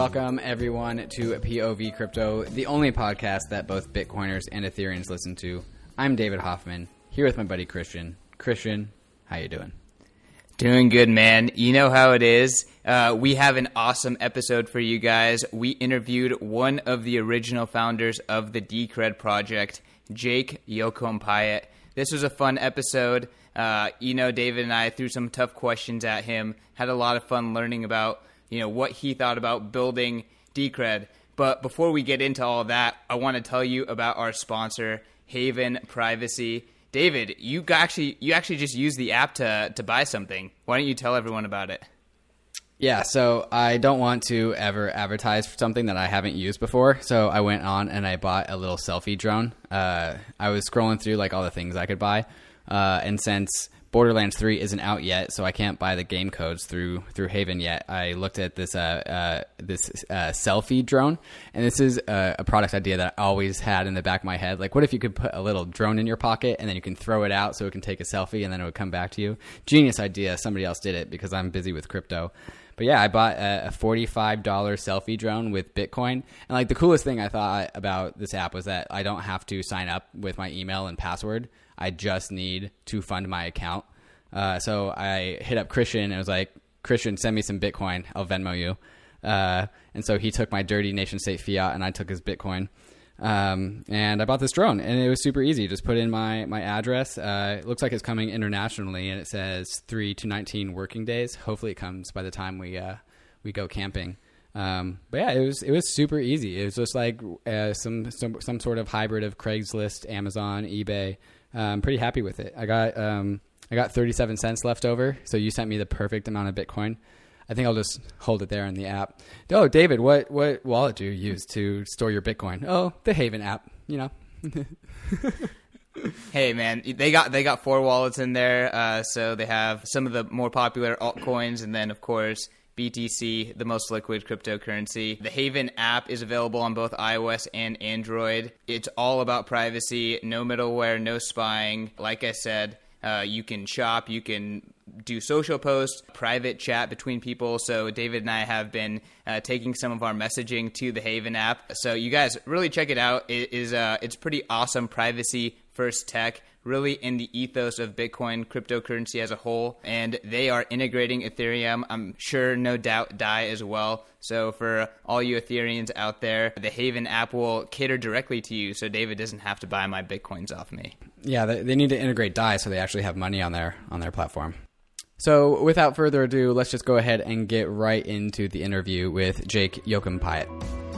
Welcome, everyone, to POV Crypto, the only podcast that both Bitcoiners and Ethereans listen to. I'm David Hoffman, here with my buddy Christian. Christian, how you doing? Doing good, man. You know how it is. Uh, we have an awesome episode for you guys. We interviewed one of the original founders of the Decred project, Jake Yocom-Piatt. This was a fun episode. Uh, you know, David and I threw some tough questions at him. Had a lot of fun learning about you know what he thought about building Decred. But before we get into all that, I want to tell you about our sponsor, Haven Privacy. David, you actually you actually just used the app to to buy something. Why don't you tell everyone about it? Yeah, so I don't want to ever advertise for something that I haven't used before. So I went on and I bought a little selfie drone. Uh, I was scrolling through like all the things I could buy, uh, and since Borderlands 3 isn't out yet, so I can't buy the game codes through through Haven yet. I looked at this uh, uh, this uh, selfie drone, and this is a, a, product idea that I always had in the back of my head. Like, what if you could put a little drone in your pocket, and then you can throw it out so it can take a selfie, and then it would come back to you? Genius idea. Somebody else did it because I'm busy with crypto. But yeah, I bought a, a $45 selfie drone with Bitcoin. And like the coolest thing I thought about this app was that I don't have to sign up with my email and password. I just need to fund my account. Uh, so I hit up Christian and was like, Christian, send me some Bitcoin. I'll Venmo you. Uh, and so he took my dirty nation state fiat and I took his Bitcoin. Um, and I bought this drone and it was super easy. Just put in my, my address. Uh, it looks like it's coming internationally and it says three to 19 working days. Hopefully it comes by the time we, uh, we go camping. Um, but yeah, it was it was super easy. It was just like uh, some some some sort of hybrid of Craigslist, Amazon, eBay, I'm pretty happy with it. I got um, I got 37 cents left over, so you sent me the perfect amount of Bitcoin. I think I'll just hold it there in the app. Oh, David, what what wallet do you use to store your Bitcoin? Oh, the Haven app. You know. hey man, they got they got four wallets in there. Uh, so they have some of the more popular altcoins, and then of course BTC, the most liquid cryptocurrency. The Haven app is available on both iOS and Android. It's all about privacy, no middleware, no spying. Like I said, uh, you can shop, you can do social posts, private chat between people. So David and I have been uh, taking some of our messaging to the Haven app. So you guys really check it out. It is uh, it's pretty awesome privacy first tech really in the ethos of Bitcoin cryptocurrency as a whole. And they are integrating Ethereum. I'm sure, no doubt, DAI as well. So for all you Ethereans out there, the Haven app will cater directly to you, so David doesn't have to buy my bitcoins off me. Yeah, they, they need to integrate DAI so they actually have money on their on their platform. So without further ado, let's just go ahead and get right into the interview with Jake Yocom-Piatt.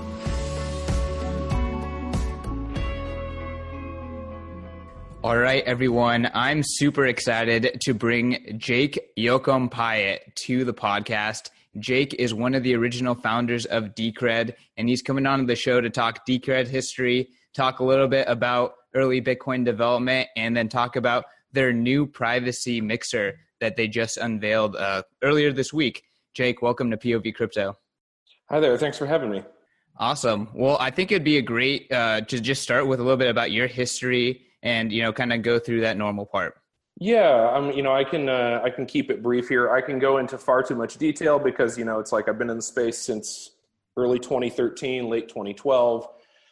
All right, everyone. I'm super excited to bring Jake Yocom-Piatt to the podcast. Jake is one of the original founders of Decred, and he's coming on the show to talk Decred history, talk a little bit about early Bitcoin development, and then talk about their new privacy mixer that they just unveiled uh, earlier this week. Jake, welcome to POV Crypto. Hi there. Thanks for having me. Awesome. Well, I think it'd be a great uh, to just start with a little bit about your history and you know kind of go through that normal part. Yeah i'm you know i can uh, i can keep it brief here. I can go into far too much detail because you know it's like i've been in the space since early 2013 late 2012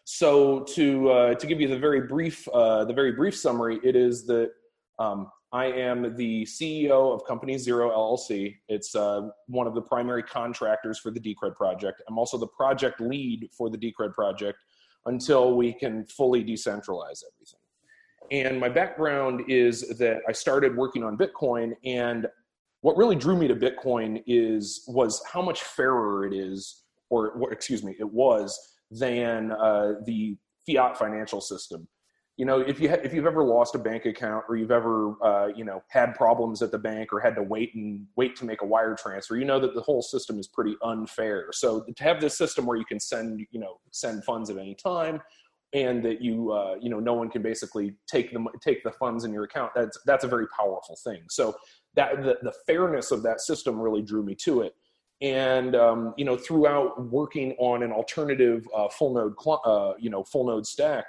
so to uh, to give you the very brief uh, the very brief summary it is that um, i am the ceo of company zero llc it's uh, one of the primary contractors for the decred project. I'm also the project lead for the decred project until we can fully decentralize everything and my background is that I started working on Bitcoin and what really drew me to Bitcoin is was how much fairer it is, or excuse me, it was than uh, the fiat financial system. You know, if you ha- if you've ever lost a bank account or you've ever uh, you know had problems at the bank or had to wait and wait to make a wire transfer, you know that the whole system is pretty unfair. So to have this system where you can send you know send funds at any time, and that you uh, you know no one can basically take the take the funds in your account that's that's a very powerful thing. So that the, the fairness of that system really drew me to it. And um, you know throughout working on an alternative uh, full node uh, you know full node stack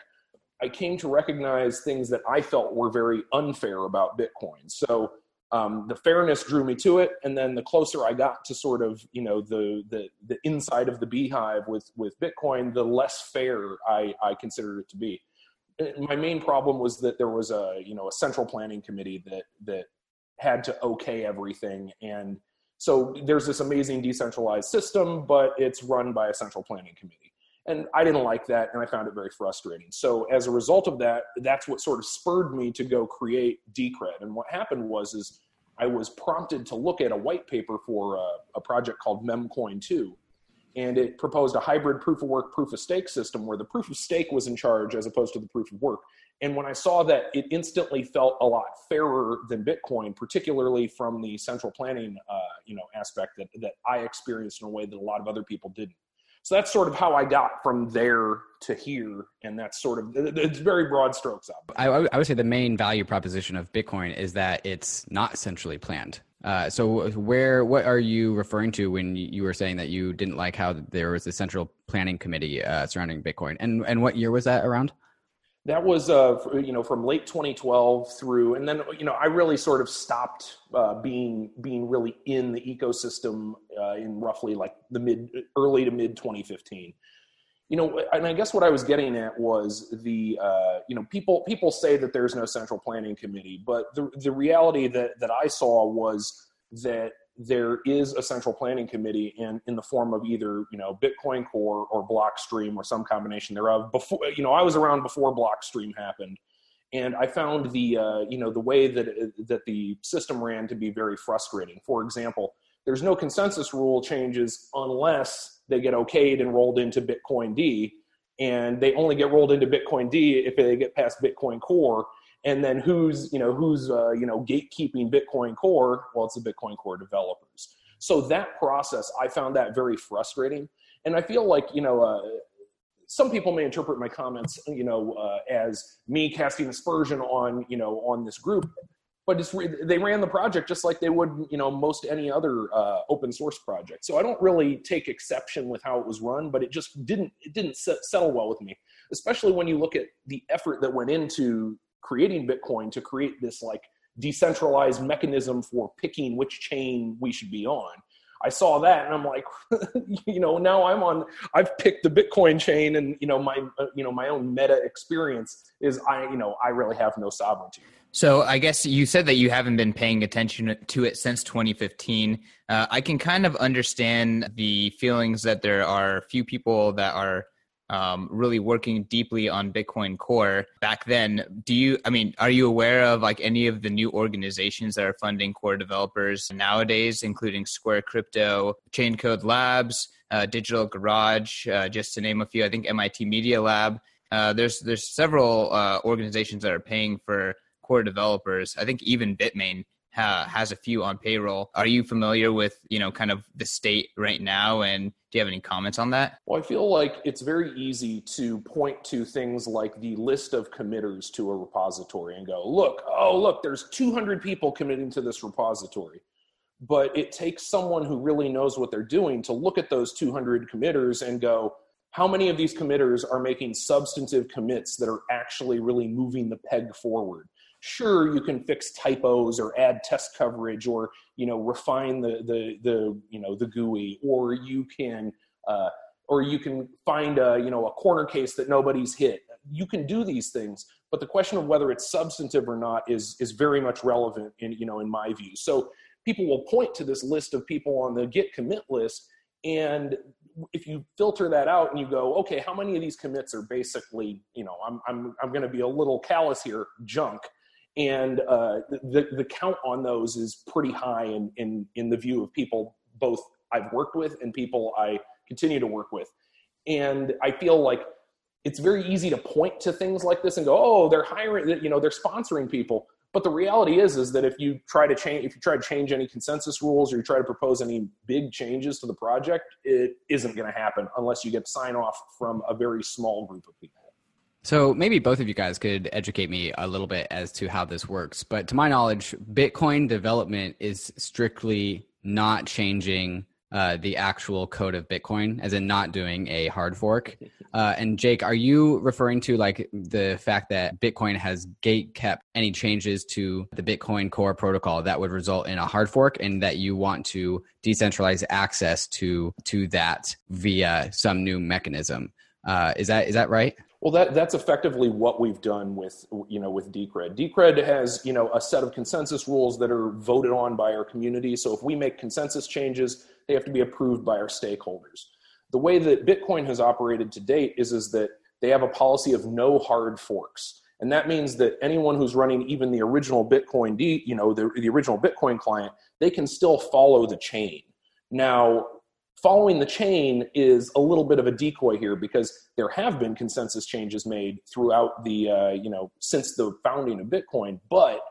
i came to recognize things that i felt were very unfair about bitcoin. So um, the fairness drew me to it, and then the closer I got to sort of you know the the the inside of the beehive with with Bitcoin, the less fair I I considered it to be. My main problem was that there was a you know a central planning committee that that had to okay everything and so there's this amazing decentralized system but it's run by a central planning committee and i didn't like that and i found it very frustrating. So as a result of that that's what sort of spurred me to go create decred and what happened was is i was prompted to look at a white paper for a, a project called memcoin 2 and it proposed a hybrid proof of work proof of stake system where the proof of stake was in charge as opposed to the proof of work. And when I saw that, it instantly felt a lot fairer than Bitcoin, particularly from the central planning, uh, you know, aspect that that I experienced in a way that a lot of other people didn't. So that's sort of how I got from there to here, and that's sort of it's very broad strokes up. I, I would say the main value proposition of Bitcoin is that it's not centrally planned. Uh, so where what are you referring to when you were saying that you didn't like how there was a central planning committee uh, surrounding Bitcoin, and and what year was that around? That was uh, you know from late 2012 through and then you know i really sort of stopped uh, being being really in the ecosystem uh, in roughly like the mid early to mid 2015 you know and i guess what i was getting at was the uh, you know people people say that there's no central planning committee but the the reality that that i saw was that there is a central planning committee in, in the form of either you know bitcoin core or blockstream or some combination thereof before you know i was around before blockstream happened. And i found the uh, you know the way that that the system ran to be very frustrating. For example there's no consensus rule changes unless they get okayed and rolled into bitcoind and they only get rolled into bitcoind if they get past bitcoin core and then who's you know who's uh, you know gatekeeping bitcoin core? Well it's the bitcoin core developers. So that process i found that very frustrating. And i feel like you know uh, some people may interpret my comments you know uh, as me casting aspersion on you know on this group but it's they ran the project just like they would you know most any other uh, open source project. So i don't really take exception with how it was run but it just didn't it didn't settle well with me especially when you look at the effort that went into creating Bitcoin to create this like decentralized mechanism for picking which chain we should be on. I saw that and I'm like, you know, now I'm on. I've picked the Bitcoin chain, and you know, my uh, you know my own meta experience is I you know I really have no sovereignty. So I guess you said that you haven't been paying attention to it since 2015. Uh, I can kind of understand the feelings that there are few people that are um, really working deeply on Bitcoin Core back then. Do you, I mean, are you aware of like any of the new organizations that are funding core developers nowadays, including Square Crypto, Chaincode Labs, uh, Digital Garage, uh, just to name a few? I think MIT Media Lab. Uh, there's there's several uh, organizations that are paying for core developers. I think even Bitmain ha- has a few on payroll. Are you familiar with you know kind of the state right now, and do you have any comments on that? Well, I feel like it's very easy to point to things like the list of committers to a repository and go, look, oh look, there's 200 people committing to this repository. But it takes someone who really knows what they're doing to look at those 200 committers and go, how many of these committers are making substantive commits that are actually really moving the peg forward? Sure you can fix typos or add test coverage or you know refine the the the you know the GUI or you can uh, or you can find a you know a corner case that nobody's hit. You can do these things, but the question of whether it's substantive or not is is very much relevant in you know in my view. So people will point to this list of people on the Git commit list, and if you filter that out and you go, okay, how many of these commits are basically you know I'm I'm I'm going to be a little callous here junk and uh, the the count on those is pretty high in in in the view of people both I've worked with and people I continue to work with, and I feel like it's very easy to point to things like this and go, oh, they're hiring, you know, they're sponsoring people. But the reality is, is that if you try to change, if you try to change any consensus rules or you try to propose any big changes to the project, it isn't going to happen unless you get sign off from a very small group of people. So maybe both of you guys could educate me a little bit as to how this works. But to my knowledge, Bitcoin development is strictly not changing uh, the actual code of Bitcoin, as in not doing a hard fork. Uh, and Jake, are you referring to like the fact that Bitcoin has gate kept any changes to the Bitcoin Core protocol that would result in a hard fork, and that you want to decentralize access to to that via some new mechanism? Uh, is that is that right? Well, that that's effectively what we've done with you know with Decred. Decred has you know a set of consensus rules that are voted on by our community. So if we make consensus changes, they have to be approved by our stakeholders the way that Bitcoin has operated to date is, is that they have a policy of no hard forks. And that means that anyone who's running even the original Bitcoin, D, you know, the, the original Bitcoin client, they can still follow the chain. Now, following the chain is a little bit of a decoy here because there have been consensus changes made throughout the, uh, you know, since the founding of Bitcoin, but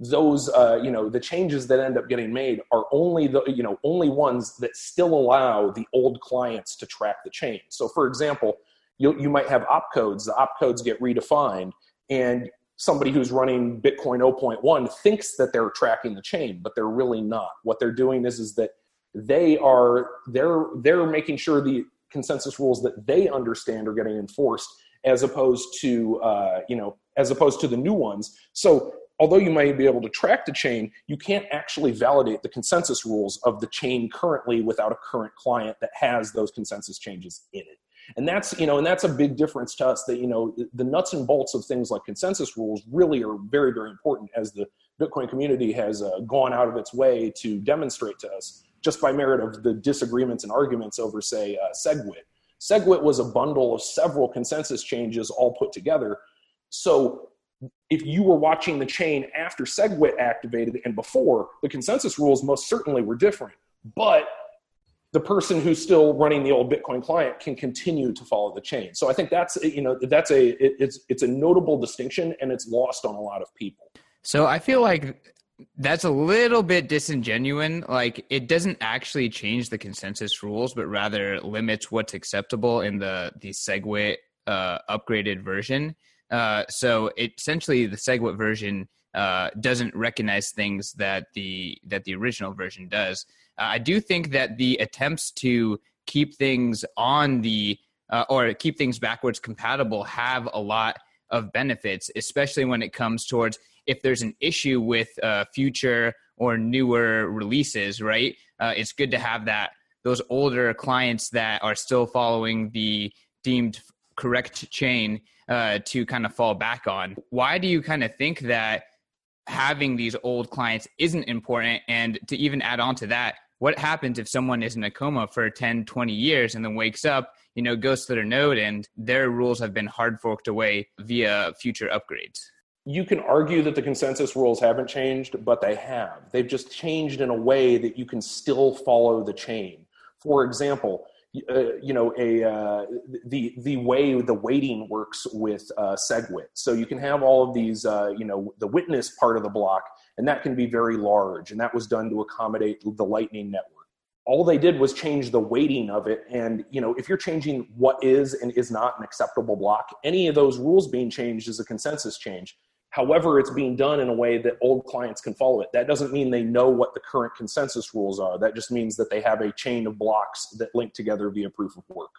those uh, you know the changes that end up getting made are only the you know only ones that still allow the old clients to track the chain. So for example you, you might have opcodes. The opcodes get redefined and somebody who's running bitcoin 0.1 thinks that they're tracking the chain but they're really not. What they're doing is is that they are they're they're making sure the consensus rules that they understand are getting enforced as opposed to uh, you know as opposed to the new ones so although you might be able to track the chain, you can't actually validate the consensus rules of the chain currently without a current client that has those consensus changes in it. And that's, you know, and that's a big difference to us that, you know, the nuts and bolts of things like consensus rules really are very, very important as the Bitcoin community has uh, gone out of its way to demonstrate to us just by merit of the disagreements and arguments over, say, uh, SegWit. SegWit was a bundle of several consensus changes all put together. So if you were watching the chain after SegWit activated and before, the consensus rules most certainly were different. But the person who's still running the old Bitcoin client can continue to follow the chain. So I think that's you know that's a it, it's it's a notable distinction and it's lost on a lot of people. So I feel like that's a little bit disingenuous. Like it doesn't actually change the consensus rules, but rather limits what's acceptable in the the SegWit uh, upgraded version. Uh, so it, essentially, the SegWit version uh, doesn't recognize things that the that the original version does. Uh, I do think that the attempts to keep things on the uh, or keep things backwards compatible have a lot of benefits, especially when it comes towards if there's an issue with uh, future or newer releases. Right, it's good to have that those older clients that are still following the deemed correct chain uh, to kind of fall back on. Why do you kind of think that having these old clients isn't important? And to even add on to that, what happens if someone is in a coma for 10, 20 years and then wakes up, you know, goes to their node and their rules have been hard forked away via future upgrades? You can argue that the consensus rules haven't changed, but they have. They've just changed in a way that you can still follow the chain. For example, uh, you know a uh, the the way the weighting works with uh, SegWit. So you can have all of these uh, you know the witness part of the block, and that can be very large, and that was done to accommodate the Lightning network. All they did was change the weighting of it, and you know if you're changing what is and is not an acceptable block, any of those rules being changed is a consensus change. However, it's being done in a way that old clients can follow it. That doesn't mean they know what the current consensus rules are. That just means that they have a chain of blocks that link together via proof of work.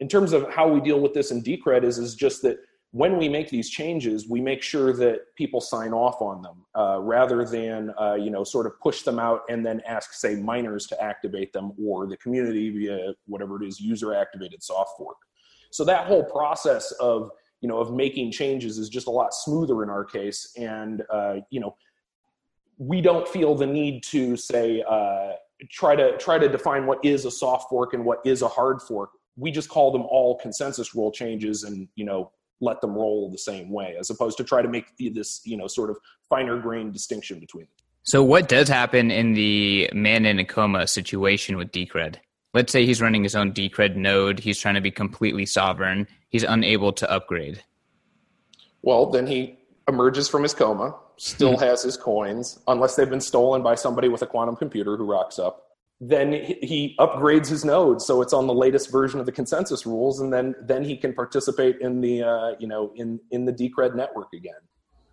In terms of how we deal with this in Decred is, is just that when we make these changes, we make sure that people sign off on them uh, rather than uh, you know sort of push them out and then ask say miners to activate them or the community via whatever it is user activated soft fork. So that whole process of you know of making changes is just a lot smoother in our case. And uh, you know we don't feel the need to say uh, try to try to define what is a soft fork and what is a hard fork. We just call them all consensus rule changes and you know let them roll the same way as opposed to try to make this you know sort of finer grained distinction between them. So what does happen in the man in a coma situation with decred let's say he's running his own decred node. He's trying to be completely sovereign. He's unable to upgrade. Well then he emerges from his coma still mm-hmm. has his coins unless they've been stolen by somebody with a quantum computer who rocks up. Then he upgrades his node so it's on the latest version of the consensus rules and then then he can participate in the uh, you know in in the decred network again.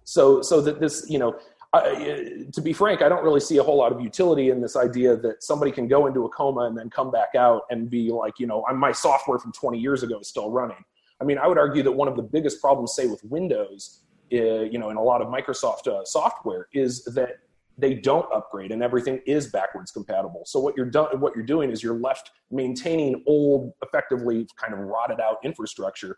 So so that this you know I, to be frank, I don't really see a whole lot of utility in this idea that somebody can go into a coma and then come back out and be like, you know, my software from 20 years ago is still running. I mean, I would argue that one of the biggest problems, say, with Windows, uh, you know, in a lot of Microsoft uh, software, is that they don't upgrade and everything is backwards compatible. So what you're done, what you're doing is you're left maintaining old, effectively kind of rotted out infrastructure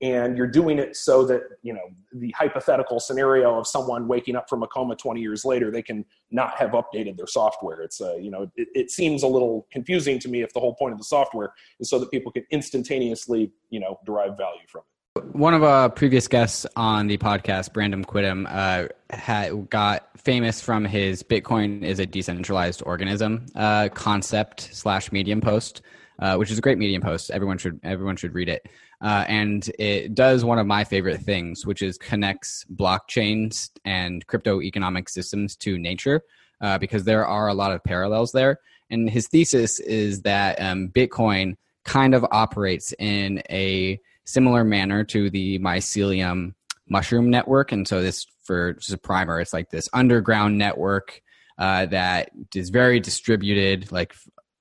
and you're doing it so that you know the hypothetical scenario of someone waking up from a coma 20 years later they can not have updated their software. It's uh, you know it, it, seems a little confusing to me if the whole point of the software is so that people can instantaneously you know derive value from it. One of our previous guests on the podcast brandon quittem uh, had, got famous from his bitcoin is a decentralized organism uh, concept slash medium post uh, which is a great medium post. Everyone should everyone should read it uh, and it does one of my favorite things, which is connects blockchains and crypto economic systems to nature, uh, because there are a lot of parallels there. And his thesis is that um, Bitcoin kind of operates in a similar manner to the mycelium mushroom network. And so this, for just a primer, it's like this underground network uh, that is very distributed, like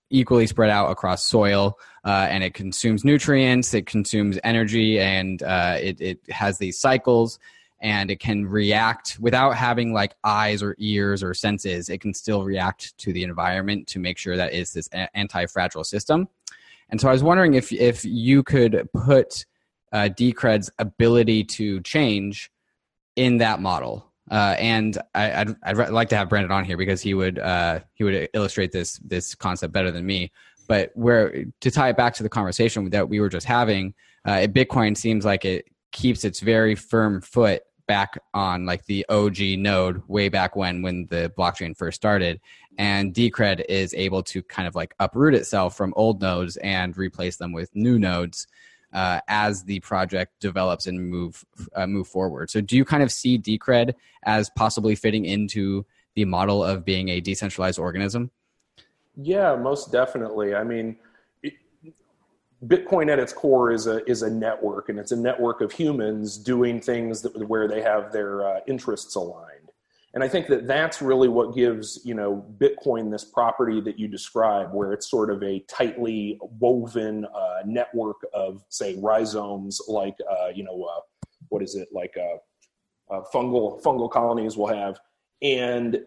equally spread out across soil uh, and it consumes nutrients it consumes energy and uh, it, it has these cycles and it can react without having like eyes or ears or senses. It can still react to the environment to make sure that it's this anti-fragile system. And so i was wondering if if you could put uh, decred's ability to change in that model uh, and I, would I'd, I'd like to have Brandon on here because he would uh, he would illustrate this this concept better than me. But where to tie it back to the conversation that we were just having, uh, Bitcoin seems like it keeps its very firm foot back on like the OG node way back when when the blockchain first started, and Decred is able to kind of like uproot itself from old nodes and replace them with new nodes uh, as the project develops and move uh, move forward. So, do you kind of see Decred as possibly fitting into the model of being a decentralized organism? Yeah, most definitely. I mean, it, Bitcoin at its core is a is a network, and it's a network of humans doing things that, where they have their uh, interests aligned. And I think that that's really what gives, you know, Bitcoin this property that you describe, where it's sort of a tightly woven uh, network of, say, rhizomes, like, uh, you know, uh, what is it, like uh, uh, fungal fungal colonies will have, and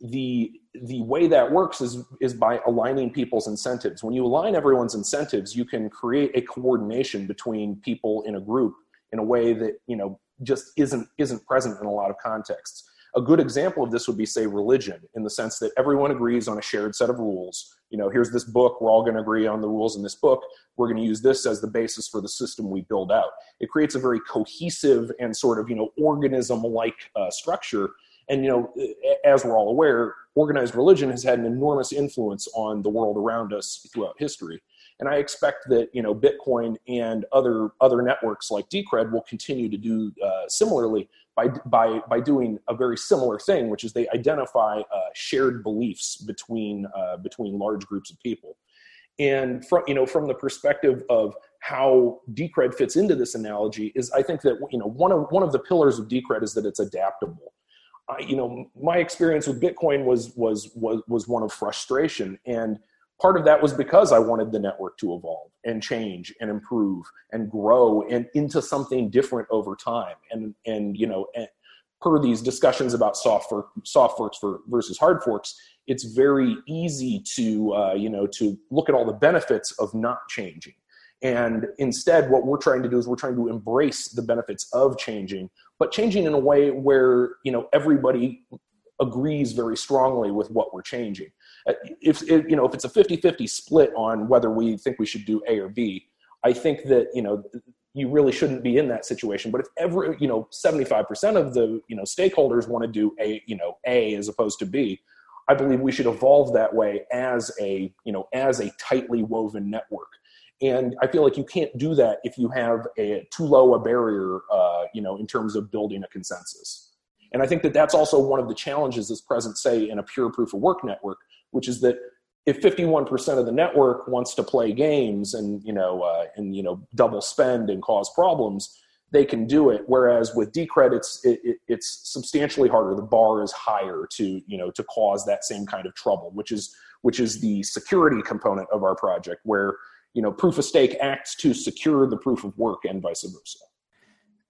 the the way that works is is by aligning people's incentives. When you align everyone's incentives, you can create a coordination between people in a group in a way that you know just isn't isn't present in a lot of contexts a good example of this would be, say, religion, in the sense that everyone agrees on a shared set of rules. You know, here's this book, we're all going to agree on the rules in this book. We're going to use this as the basis for the system we build out. It creates a very cohesive and sort of, you know, organism like uh, structure. And, you know, as we're all aware, organized religion has had an enormous influence on the world around us throughout history. And I expect that you know Bitcoin and other other networks like Decred will continue to do uh, similarly by by by doing a very similar thing, which is they identify uh, shared beliefs between uh, between large groups of people. And from you know from the perspective of how Decred fits into this analogy is I think that you know one of one of the pillars of Decred is that it's adaptable. I, you know my experience with Bitcoin was was was was one of frustration and part of that was because I wanted the network to evolve and change and improve and grow and into something different over time. And and you know, and per these discussions about soft fork, soft forks for versus hard forks, it's very easy to uh, you know to look at all the benefits of not changing. And instead, what we're trying to do is we're trying to embrace the benefits of changing, but changing in a way where you know everybody agrees very strongly with what we're changing. Uh, if, if you know if it's a 50-50 split on whether we think we should do A or B, I think that you know you really shouldn't be in that situation. But if every you know 75% of the you know stakeholders want to do A you know A as opposed to B, I believe we should evolve that way as a you know as a tightly woven network. And I feel like you can't do that if you have a too low a barrier, uh, you know, in terms of building a consensus. And I think that that's also one of the challenges that's present, say, in a pure proof of work network, which is that if 51% of the network wants to play games and you know uh, and you know double spend and cause problems they can do it. Whereas with Decred, it's it, it, it's substantially harder. The bar is higher to you know to cause that same kind of trouble, which is which is the security component of our project, where you know proof of stake acts to secure the proof of work and vice versa.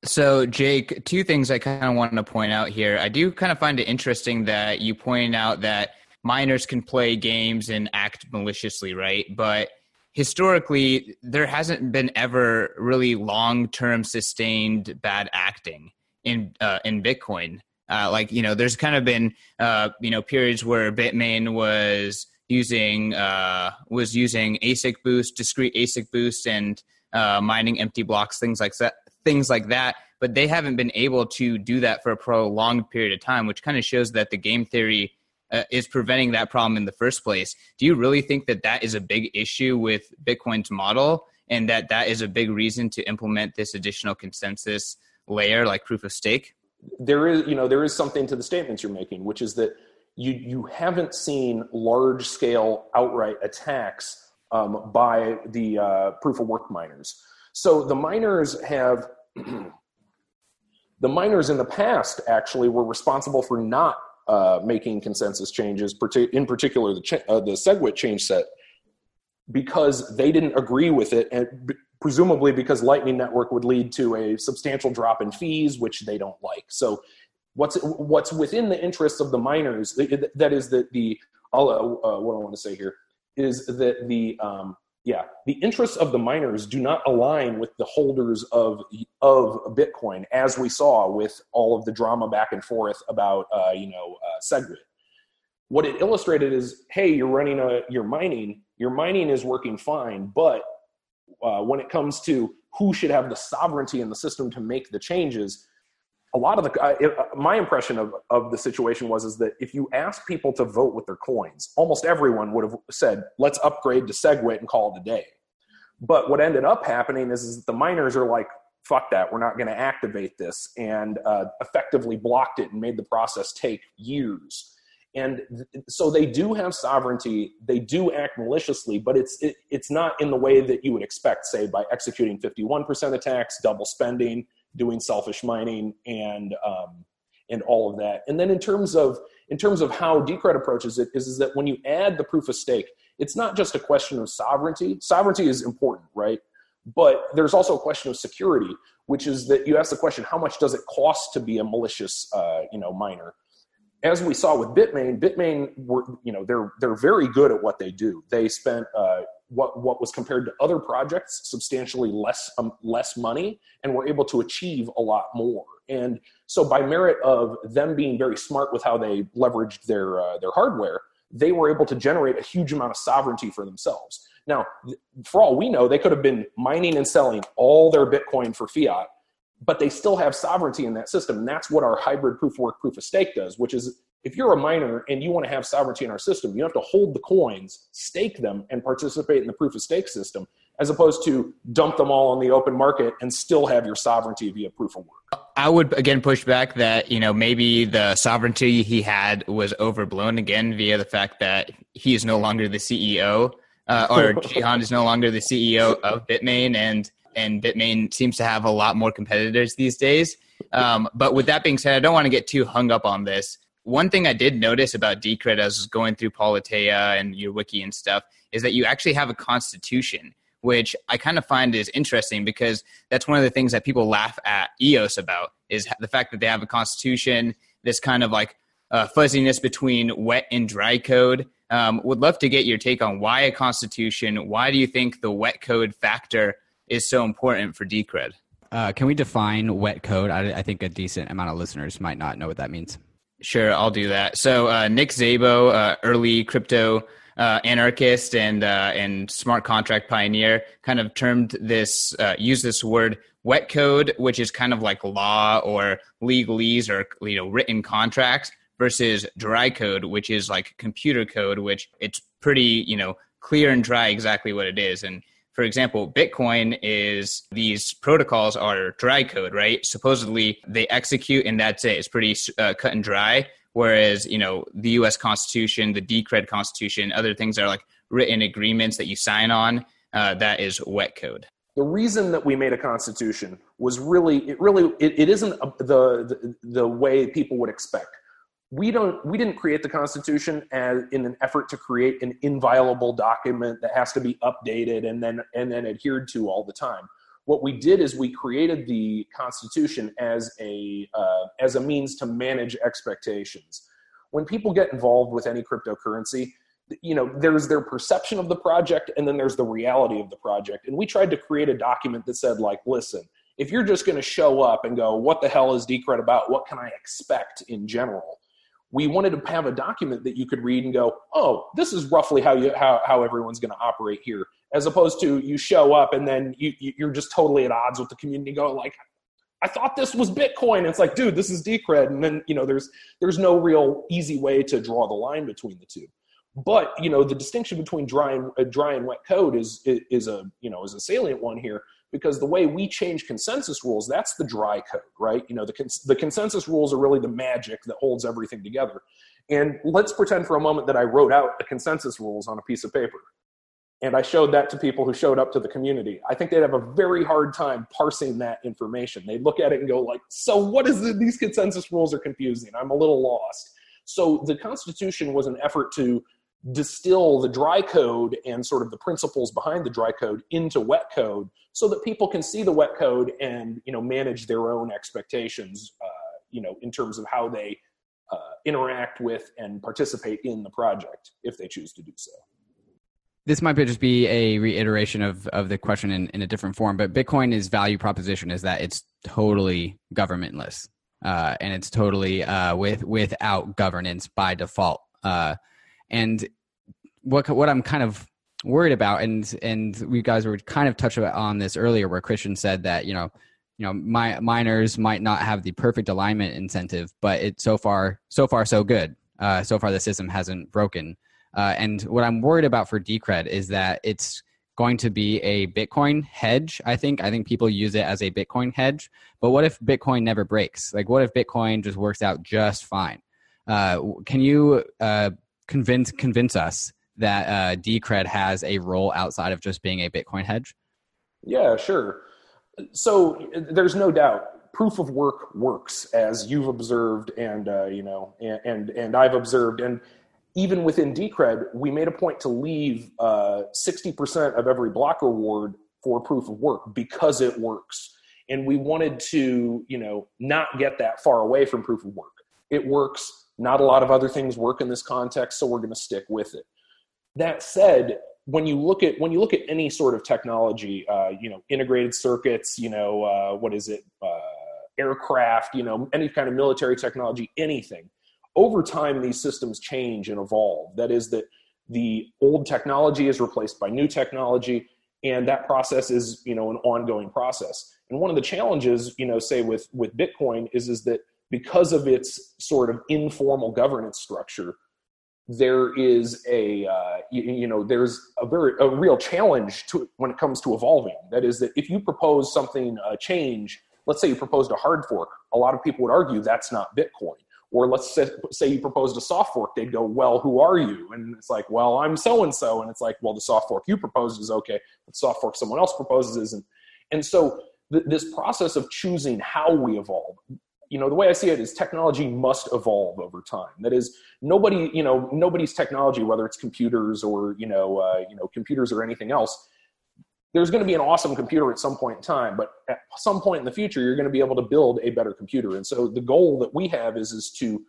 So, Jake, two things I kind of want to point out here. I do kind of find it interesting that you point out that miners can play games and act maliciously, right? But historically there hasn't been ever really long-term sustained bad acting in uh, in Bitcoin. Uh, like you know, there's kind of been uh, you know periods where Bitmain was using uh, was using ASIC boost, discrete ASIC boost, and uh, mining empty blocks, things like that, things like that. But they haven't been able to do that for a prolonged period of time, which kind of shows that the game theory uh, is preventing that problem in the first place. Do you really think that that is a big issue with Bitcoin's model and that that is a big reason to implement this additional consensus layer like proof of stake? There is, you know, there is something to the statements you're making, which is that you you haven't seen large scale outright attacks um, by the uh, proof of work miners. So the miners have. the miners in the past actually were responsible for not uh, making consensus changes, in particular the, ch- uh, the SegWit change set, because they didn't agree with it, and presumably because Lightning Network would lead to a substantial drop in fees, which they don't like. So, what's what's within the interests of the miners? That is that the uh, uh, what I want to say here is that the um, yeah the interests of the miners do not align with the holders of of bitcoin as we saw with all of the drama back and forth about uh, you know uh, segwit. What it illustrated is hey you're running a you're mining your mining is working fine but uh, when it comes to who should have the sovereignty in the system to make the changes a lot of the uh, it, uh, my impression of, of the situation was is that if you ask people to vote with their coins almost everyone would have said let's upgrade to segwit and call it a day. But what ended up happening is, is that the miners are like fuck that we're not going to activate this and uh, effectively blocked it and made the process take years. And so they do have sovereignty they do act maliciously but it's it, it's not in the way that you would expect say by executing 51% attacks double spending doing selfish mining and um, and all of that. And then in terms of in terms of how Decred approaches it is, is that when you add the proof of stake, it's not just a question of sovereignty. Sovereignty is important, right? But there's also a question of security, which is that you ask the question, how much does it cost to be a malicious, uh, you know, miner? As we saw with Bitmain, Bitmain were, you know, they're they're very good at what they do. They spent uh, what what was compared to other projects substantially less um, less money and were able to achieve a lot more. And so by merit of them being very smart with how they leveraged their uh, their hardware they were able to generate a huge amount of sovereignty for themselves. Now for all we know they could have been mining and selling all their bitcoin for fiat but they still have sovereignty in that system. And that's what our hybrid proof of work proof of stake does which is if you're a miner and you want to have sovereignty in our system, you have to hold the coins, stake them, and participate in the proof of stake system, as opposed to dump them all on the open market and still have your sovereignty via proof of work. I would again push back that you know maybe the sovereignty he had was overblown again via the fact that he is no longer the CEO, uh, or Jihan is no longer the CEO of Bitmain, and and Bitmain seems to have a lot more competitors these days. Um, but with that being said, I don't want to get too hung up on this one thing I did notice about Decred as going through Politeia and your wiki and stuff is that you actually have a constitution, which I kind of find is interesting because that's one of the things that people laugh at EOS about is the fact that they have a constitution, this kind of like uh, fuzziness between wet and dry code. Um, would love to get your take on why a constitution. Why do you think the wet code factor is so important for Decred? Uh, can we define wet code? I, I think a decent amount of listeners might not know what that means. Sure, I'll do that. So uh, Nick Szabo, uh, early crypto uh, anarchist and uh, and smart contract pioneer, kind of termed this, uh, used this word wet code, which is kind of like law or legalese or you know written contracts, versus dry code, which is like computer code, which it's pretty you know clear and dry exactly what it is. And for example, Bitcoin is these protocols are dry code, right? Supposedly they execute and that's it. It's pretty uh, cut and dry. Whereas, you know, the US Constitution, the Decred Constitution, other things are like written agreements that you sign on. Uh, that is wet code. the reason that we made a constitution was really it really it, it isn't the, the the way people would expect we don't we didn't create the constitution as in an effort to create an inviolable document that has to be updated and then and then adhered to all the time. What we did is we created the constitution as a uh, as a means to manage expectations. When people get involved with any cryptocurrency you know there's their perception of the project and then there's the reality of the project. And we tried to create a document that said like listen if you're just going to show up and go what the hell is decred about? What can i expect in general we wanted to have a document that you could read and go oh this is roughly how you how, how everyone's going to operate here as opposed to you show up and then you, you're just totally at odds with the community Go like I thought this was Bitcoin. It's like, dude, this is Decred. And then, you know, there's there's no real easy way to draw the line between the two. But you know, the distinction between dry and uh, dry and wet code is is a you know is a salient one here because the way we change consensus rules, that's the dry code, right? You know, the cons- the consensus rules are really the magic that holds everything together. And let's pretend for a moment that I wrote out the consensus rules on a piece of paper and I showed that to people who showed up to the community, I think they'd have a very hard time parsing that information. They'd look at it and go like, "So what is? These consensus rules are confusing. I'm a little lost." So the Constitution was an effort to distill the dry code and sort of the principles behind the dry code into wet code, so that people can see the wet code and you know manage their own expectations, uh, you know, in terms of how they uh, interact with and participate in the project if they choose to do so this might just be a reiteration of, of the question in, in a different form, but Bitcoin's value proposition is that it's totally governmentless uh, and it's totally uh, with without governance by default. Uh, and what what I'm kind of worried about, and and we guys were kind of touched on this earlier, where Christian said that you know you know my miners might not have the perfect alignment incentive, but it's so far so far so good. Uh, so far, the system hasn't broken. Uh, and what I'm worried about for Decred is that it's going to be a Bitcoin hedge. I think I think people use it as a Bitcoin hedge. But what if Bitcoin never breaks? Like, what if Bitcoin just works out just fine? Uh, can you uh, convince convince us that uh, Decred has a role outside of just being a Bitcoin hedge? Yeah, sure. So there's no doubt proof of work works as you've observed and uh, you know and, and and I've observed and even within Decred, we made a point to leave uh, 60% of every block reward for proof of work because it works. And we wanted to, you know, not get that far away from proof of work. It works. Not a lot of other things work in this context, so we're going to stick with it. That said, when you look at when you look at any sort of technology, uh, you know, integrated circuits, you know, uh, what is it, uh, aircraft, you know, any kind of military technology, anything over time these systems change and evolve that is that the old technology is replaced by new technology and that process is you know an ongoing process and one of the challenges you know say with with bitcoin is is that because of its sort of informal governance structure there is a uh, you, you, know there's a very a real challenge to when it comes to evolving that is that if you propose something a change let's say you proposed a hard fork a lot of people would argue that's not bitcoin or let's say, say you proposed a soft fork, they'd go, well, who are you? And it's like, well, I'm so and so. And it's like, well, the soft fork you proposed is okay, but soft fork someone else proposes isn't. And so th- this process of choosing how we evolve, you know, the way I see it is technology must evolve over time. That is, nobody, you know, nobody's technology, whether it's computers or you know, uh, you know, computers or anything else, there's going to be an awesome computer at some point in time, but at some point in the future, you're going to be able to build a better computer. And so the goal that we have is, is to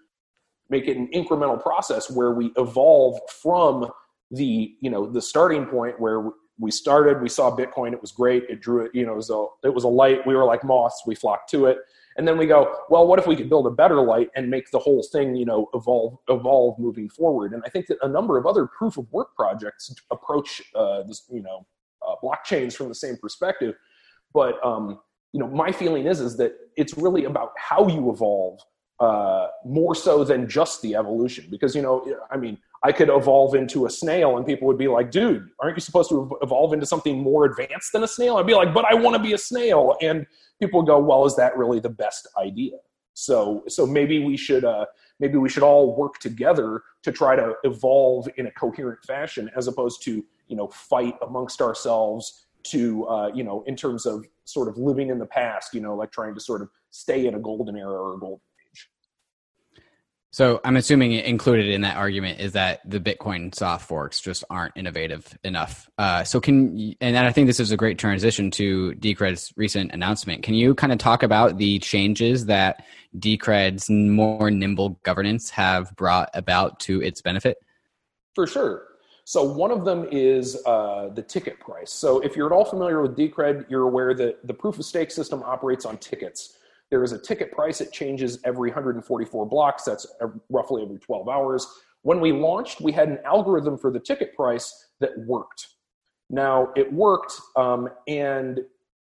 make it an incremental process where we evolve from the, you know, the starting point where we started, we saw Bitcoin, it was great. It drew it, you know, it was a, it was a light. We were like moths. We flocked to it. And then we go, well, what if we could build a better light and make the whole thing, you know, evolve, evolve moving forward? And I think that a number of other proof of work projects approach uh, this, you know, uh, blockchains from the same perspective. But um, you know, my feeling is is that it's really about how you evolve uh, more so than just the evolution. Because you know, I mean, I could evolve into a snail, and people would be like, "Dude, aren't you supposed to evolve into something more advanced than a snail?" I'd be like, "But I want to be a snail," and people go, "Well, is that really the best idea?" So, so maybe we should uh, maybe we should all work together to try to evolve in a coherent fashion, as opposed to you know fight amongst ourselves to uh, you know in terms of sort of living in the past you know like trying to sort of stay in a golden era or a golden so i'm assuming included in that argument is that the bitcoin soft forks just aren't innovative enough uh, so can and i think this is a great transition to decred's recent announcement can you kind of talk about the changes that decred's more nimble governance have brought about to its benefit for sure so one of them is uh, the ticket price. So if you're at all familiar with Decred, you're aware that the proof of stake system operates on tickets. There is a ticket price. It changes every 144 blocks. That's roughly every 12 hours. When we launched, we had an algorithm for the ticket price that worked. Now it worked, um, and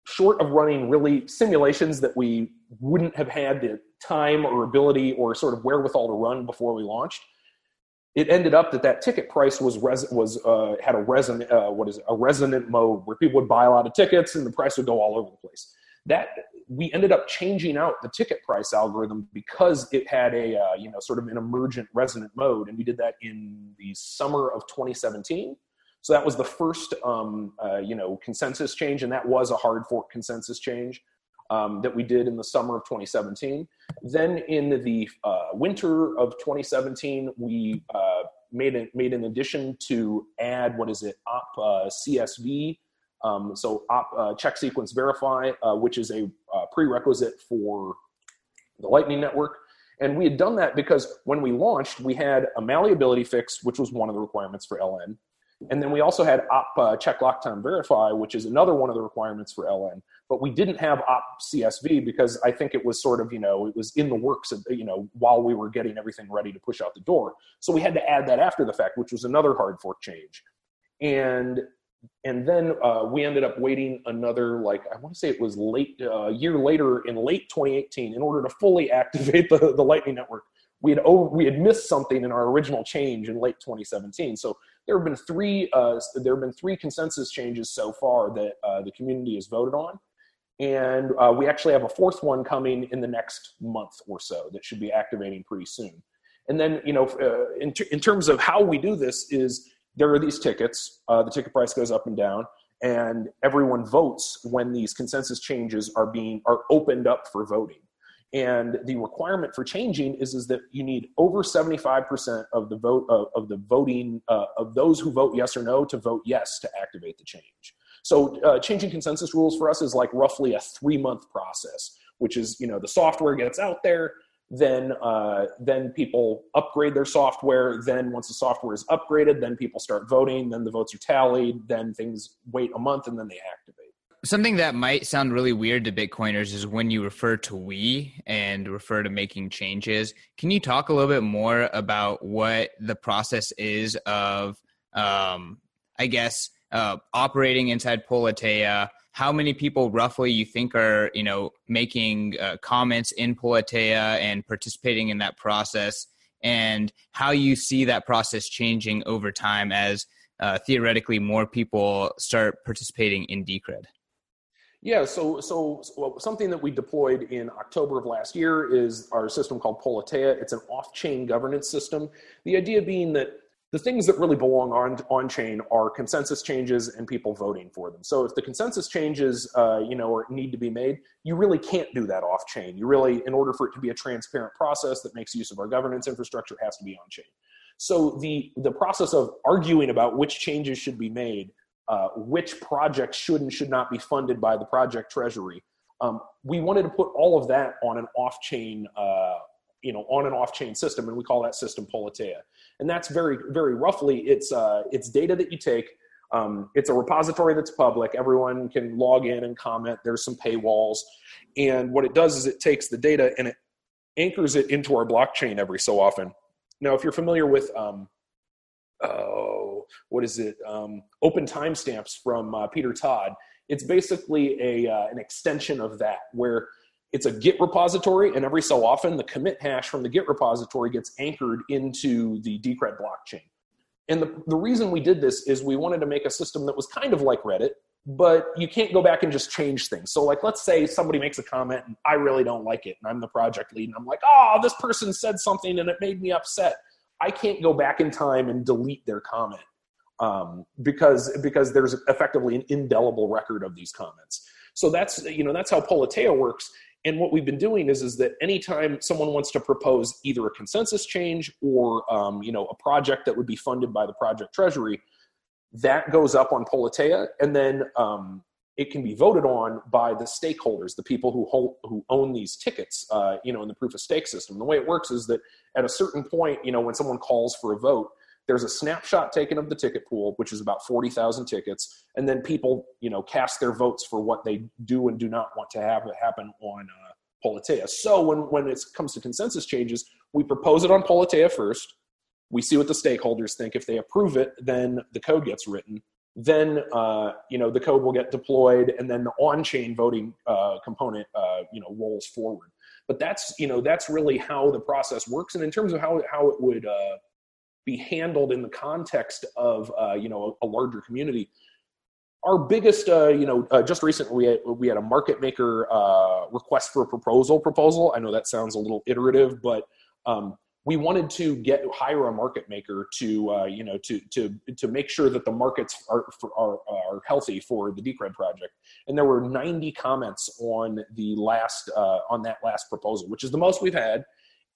short of running really simulations that we wouldn't have had the time or ability or sort of wherewithal to run before we launched, it ended up that that ticket price was res- was uh, had a resonant uh, what is it, a resonant mode where people would buy a lot of tickets and the price would go all over the place. That we ended up changing out the ticket price algorithm because it had a uh, you know sort of an emergent resonant mode, and we did that in the summer of 2017. So that was the first um, uh, you know consensus change, and that was a hard fork consensus change um, that we did in the summer of 2017. Then in the uh, winter of 2017, we uh, made, made an addition to add, what is it, op uh, CSV, um, so op uh, check sequence verify, uh, which is a uh, prerequisite for the Lightning Network. And we had done that because when we launched, we had a malleability fix, which was one of the requirements for LN. And then we also had op uh, check lock time verify, which is another one of the requirements for LN. But we didn't have op CSV because I think it was sort of, you know, it was in the works of, you know, while we were getting everything ready to push out the door. So we had to add that after the fact, which was another hard fork change. And and then uh, we ended up waiting another like i want to say it was late uh, a year later in late 2018 in order to fully activate the, the lightning network. We had over, we had missed something in our original change in late 2017 so there have been three uh, there have been three consensus changes so far that uh, the community has voted on. And uh, we actually have a fourth one coming in the next month or so that should be activating pretty soon. And then you know uh, in, t- in terms of how we do this is there are these tickets uh, the ticket price goes up and down and everyone votes when these consensus changes are being are opened up for voting and the requirement for changing is, is that you need over 75% of the vote of, of the voting uh, of those who vote yes or no to vote yes to activate the change. So uh, changing consensus rules for us is like roughly a three month process, which is you know the software gets out there, then uh, then people upgrade their software. Then once the software is upgraded, then people start voting. Then the votes are tallied. Then things wait a month and then they activate. Something that might sound really weird to Bitcoiners is when you refer to we and refer to making changes. Can you talk a little bit more about what the process is of, um, I guess, uh, operating inside Politeia? How many people roughly you think are, you know, making uh, comments in Politeia and participating in that process, and how you see that process changing over time as uh, theoretically more people start participating in Decred? Yeah, so so, so something that we deployed in October of last year is our system called Politeia. It's an off-chain governance system. The idea being that the things that really belong on on chain are consensus changes and people voting for them. So if the consensus changes, uh, you know, or need to be made, you really can't do that off chain. You really, in order for it to be a transparent process that makes use of our governance infrastructure, has to be on chain. So the the process of arguing about which changes should be made uh, which projects should and should not be funded by the project treasury. Um, we wanted to put all of that on an off-chain, uh, you know, on an off-chain system, and we call that system Politeia. And that's very, very roughly, it's uh, it's data that you take. Um, it's a repository that's public. Everyone can log in and comment. There's some paywalls, and what it does is it takes the data and it anchors it into our blockchain every so often. Now, if you're familiar with um, oh, what is it? Um, open timestamps from uh, Peter Todd. It's basically a uh, an extension of that where it's a Git repository, and every so often the commit hash from the Git repository gets anchored into the Decred blockchain. And the, the reason we did this is we wanted to make a system that was kind of like Reddit, but you can't go back and just change things. So, like, let's say somebody makes a comment and I really don't like it, and I'm the project lead, and I'm like, oh, this person said something and it made me upset. I can't go back in time and delete their comment. um, because because there's effectively an indelible record of these comments. So that's you know that's how Politeia works. And what we've been doing is is that anytime someone wants to propose either a consensus change or um, you know a project that would be funded by the project treasury, that goes up on Politeia, and then um, it can be voted on by the stakeholders, the people who hold, who own these tickets. Uh, you know, in the proof of stake system, the way it works is that at a certain point, you know, when someone calls for a vote, there's a snapshot taken of the ticket pool, which is about 40,000 tickets, and then people, you know, cast their votes for what they do and do not want to have happen on uh, Politeia. So when, when it comes to consensus changes, we propose it on Politeia first. We see what the stakeholders think. If they approve it, then the code gets written. Then, uh, you know, the code will get deployed, and then the on-chain voting uh, component, uh, you know, rolls forward. But that's, you know, that's really how the process works. And in terms of how how it would uh, be handled in the context of uh, you know a, a, larger community. Our biggest, uh, you know, uh, just recently we had, we had a market maker uh, request for a proposal. Proposal. I know that sounds a little iterative, but um, we wanted to get hire a market maker to uh, you know to to to make sure that the markets are, are are healthy for the Decred project. And there were 90 comments on the last uh, on that last proposal, which is the most we've had.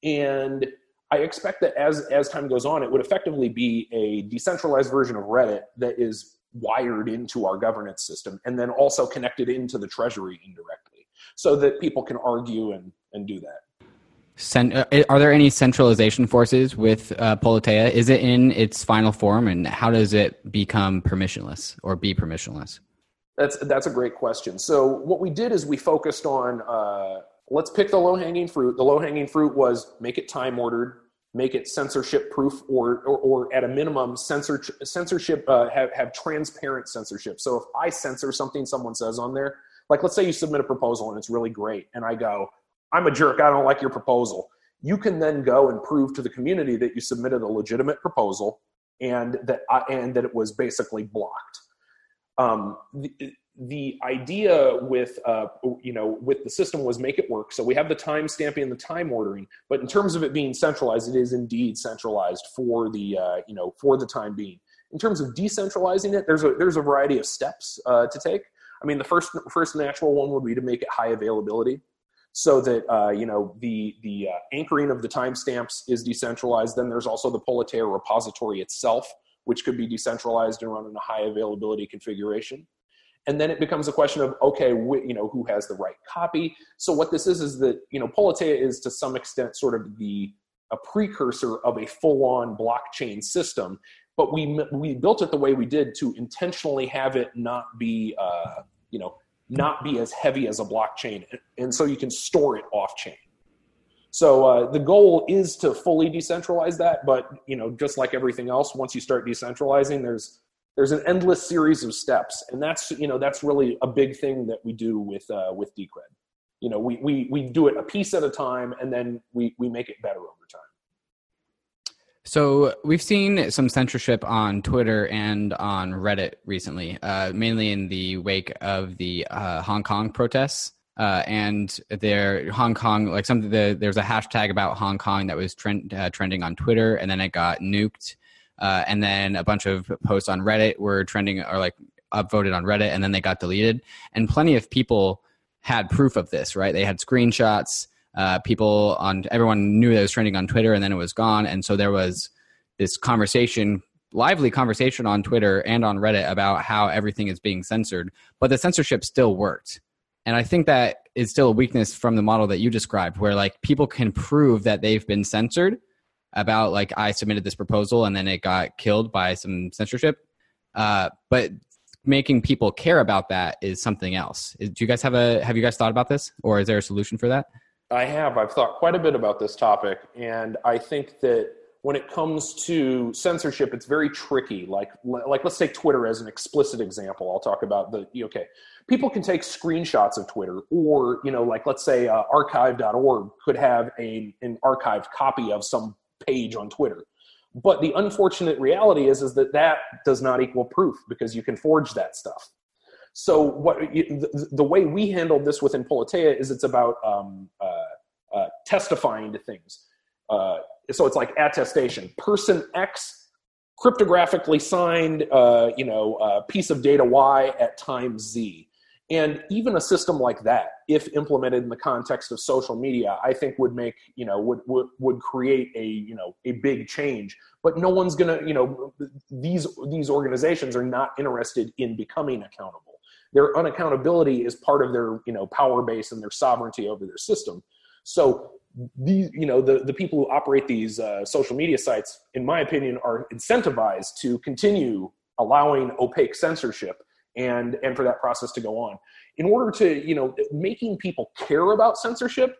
And I expect that as as time goes on, it would effectively be a decentralized version of Reddit that is wired into our governance system and then also connected into the treasury indirectly so that people can argue and, and do that. Uh, are there any centralization forces with uh, Politeia? Is it in its final form, and how does it become permissionless or be permissionless? That's that's a great question. So what we did is we focused on uh, let's pick the low hanging fruit. The low hanging fruit was make it time ordered, make it censorship proof, or, or, or at a minimum, censor, censorship, uh, have, have transparent censorship. So if I censor something someone says on there, like let's say you submit a proposal and it's really great, and I go, I'm a jerk, I don't like your proposal. You can then go and prove to the community that you submitted a legitimate proposal and that I, and that it was basically blocked. Um, the, idea with uh, you know with the system was make it work. So we have the time stamping and the time ordering, but in terms of it being centralized, it is indeed centralized for the uh, you know for the time being. In terms of decentralizing it, there's a there's a variety of steps uh, to take. I mean, the first first natural one would be to make it high availability, so that uh, you know the the uh, anchoring of the timestamps is decentralized. Then there's also the Politeia repository itself, which could be decentralized and run in a high availability configuration and then it becomes a question of okay wh- you know who has the right copy? So what this is is that you know politeia is to some extent sort of the a precursor of a full-on blockchain system but we we built it the way we did to intentionally have it not be uh, you know not be as heavy as a blockchain and so you can store it off chain so uh, the goal is to fully decentralize that but you know just like everything else once you start decentralizing there's there's an endless series of steps and that's you know that's really a big thing that we do with uh, with decred you know we, we we do it a piece at a time and then we we make it better over time so we've seen some censorship on Twitter and on Reddit recently, uh, mainly in the wake of the uh, Hong Kong protests. Uh, and there, Hong Kong, like some the, there's a hashtag about Hong Kong that was trend, uh, trending on Twitter, and then it got nuked. Uh, and then a bunch of posts on Reddit were trending or like upvoted on Reddit, and then they got deleted. And plenty of people had proof of this, right? They had screenshots. Uh, people on everyone knew that it was trending on Twitter, and then it was gone. And so there was this conversation, lively conversation on Twitter and on Reddit about how everything is being censored, but the censorship still worked. And I think that is still a weakness from the model that you described, where like people can prove that they've been censored, about like I submitted this proposal and then it got killed by some censorship. Uh, but making people care about that is something else. Do you guys have a have you guys thought about this, or is there a solution for that? I have. I've thought quite a bit about this topic, and I think that when it comes to censorship, it's very tricky. Like, like let's take Twitter as an explicit example. I'll talk about the okay. People can take screenshots of Twitter, or you know, like let's say uh, archive.org could have a an archived copy of some page on Twitter. But the unfortunate reality is, is that that does not equal proof because you can forge that stuff. So what the, way we handled this within Politeia is it's about um, uh, uh, testifying to things. Uh, so it's like attestation. Person X cryptographically signed, uh, you know, piece of data Y at time Z. And even a system like that, if implemented in the context of social media, I think would make, you know, would, would, would create a, you know, a big change. But no one's going to, you know, these, these organizations are not interested in becoming accountable. Their unaccountability is part of their, you know, power base and their sovereignty over their system. So these, you know, the, the people who operate these uh, social media sites, in my opinion, are incentivized to continue allowing opaque censorship and and for that process to go on. In order to you know making people care about censorship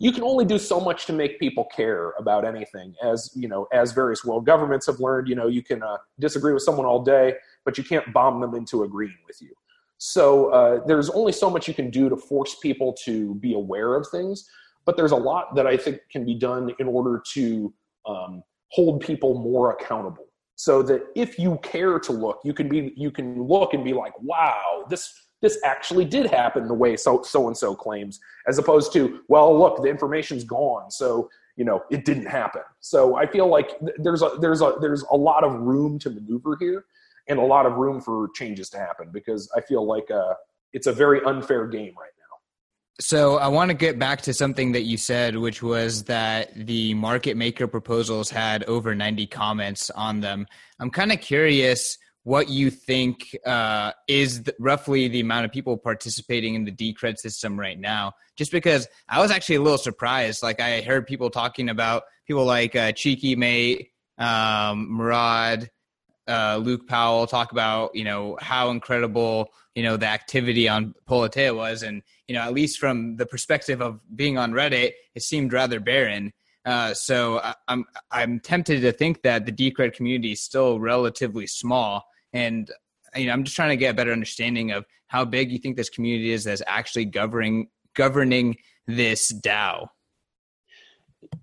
you can only do so much to make people care about anything. As you know as various world governments have learned you know you can uh, disagree with someone all day but you can't bomb them into agreeing with you. So uh, there's only so much you can do to force people to be aware of things but there's a lot that i think can be done in order to um, hold people more accountable so that if you care to look you can be you can look and be like wow this this actually did happen the way so so and so claims as opposed to well look the information's gone so you know it didn't happen. So i feel like there's a there's a there's a lot of room to maneuver here and a lot of room for changes to happen because i feel like uh, it's a very unfair game right so I want to get back to something that you said, which was that the market maker proposals had over 90 comments on them. I'm kind of curious what you think uh, is the, roughly the amount of people participating in the Decred system right now. Just because I was actually a little surprised. Like I heard people talking about people like uh, Cheeky Mate, um, Murad, uh, Luke Powell talk about you know how incredible you know the activity on Politeia was, and you know at least from the perspective of being on Reddit, it seemed rather barren. Uh, so I, I'm I'm tempted to think that the Decred community is still relatively small, and you know I'm just trying to get a better understanding of how big you think this community is that's actually governing governing this DAO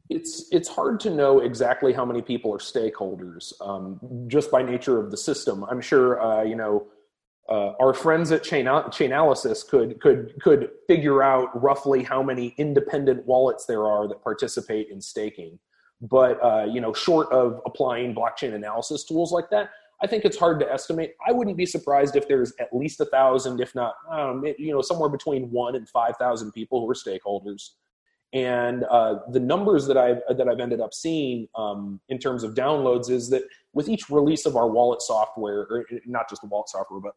it's it's hard to know exactly how many people are stakeholders um, just by nature of the system. I'm sure uh, you know uh, our friends at Chain Chainalysis could could could figure out roughly how many independent wallets there are that participate in staking. But uh, you know, short of applying blockchain analysis tools like that, I think it's hard to estimate. I wouldn't be surprised if there's at least a thousand, if not, um, you know, somewhere between one and five thousand people who are stakeholders. And uh, the numbers that I've that I've ended up seeing um, in terms of downloads is that with each release of our wallet software, or not just the wallet software, but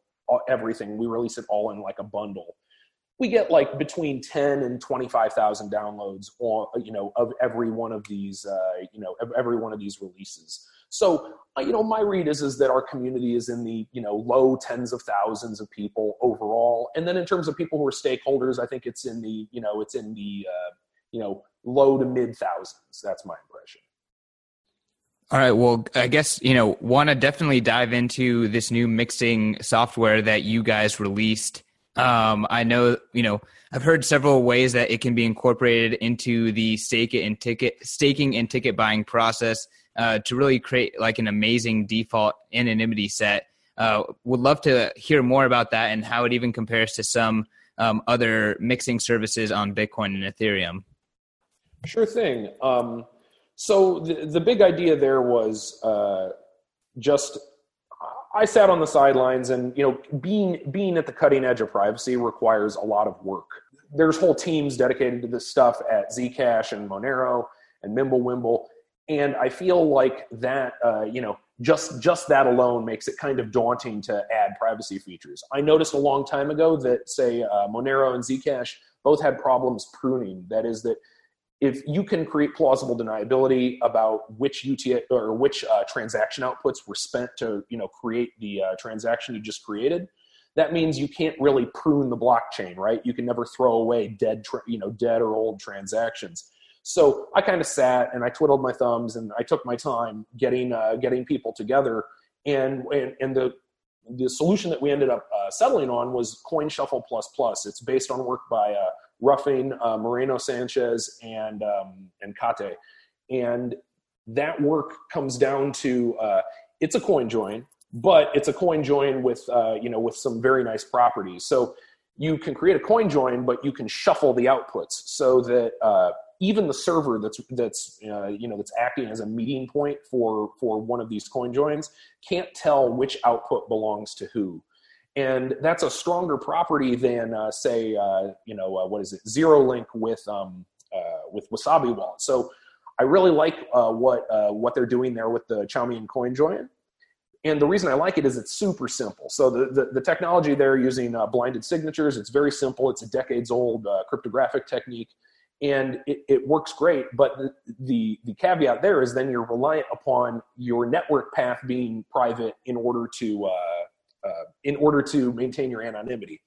everything, we release it all in like a bundle. We get like between ten and twenty five thousand downloads, on you know, of every one of these, uh, you know, every one of these releases. So, uh, you know, my read is is that our community is in the you know low tens of thousands of people overall, and then in terms of people who are stakeholders, I think it's in the you know it's in the uh, you know low to mid thousands. That's my impression. All right. Well, I guess, you know, want to definitely dive into this new mixing software that you guys released. Um, I know, you know, I've heard several ways that it can be incorporated into the stake and ticket staking and ticket buying process uh, to really create like an amazing default anonymity set. Uh, would love to hear more about that and how it even compares to some um, other mixing services on Bitcoin and Ethereum. Sure thing. Um, so the, the big idea there was uh, just I sat on the sidelines, and you know, being being at the cutting edge of privacy requires a lot of work. There's whole teams dedicated to this stuff at Zcash and Monero and Mimblewimble, and I feel like that uh, you know just just that alone makes it kind of daunting to add privacy features. I noticed a long time ago that say uh, Monero and Zcash both had problems pruning. That is that if you can create plausible deniability about which UTI or which uh, transaction outputs were spent to you know create the uh, transaction you just created, that means you can't really prune the blockchain, right? You can never throw away dead, tra- you know, dead or old transactions. So I kind of sat and I twiddled my thumbs and I took my time getting uh, getting people together. And, and and the the solution that we ended up uh, settling on was Coin Shuffle Plus Plus. It's based on work by uh, Ruffing, uh, Moreno Sanchez, and um, and Kate, and that work comes down to uh, it's a coin join, but it's a coin join with uh, you know with some very nice properties. So you can create a coin join, but you can shuffle the outputs so that uh, even the server that's that's uh, you know that's acting as a meeting point for for one of these coin joins can't tell which output belongs to who and that's a stronger property than uh, say uh, you know uh, what is it zero link with um, uh, with wasabi wallet so i really like uh, what what they're doing there with the chaumian coin join and the reason I like it is it's super simple. So the, the, the technology they're using uh, blinded signatures. It's very simple. It's a decades old uh, cryptographic technique, and it, it works great. But the, the, the caveat there is then you're reliant upon your network path being private in order to uh, in order to maintain your anonymity.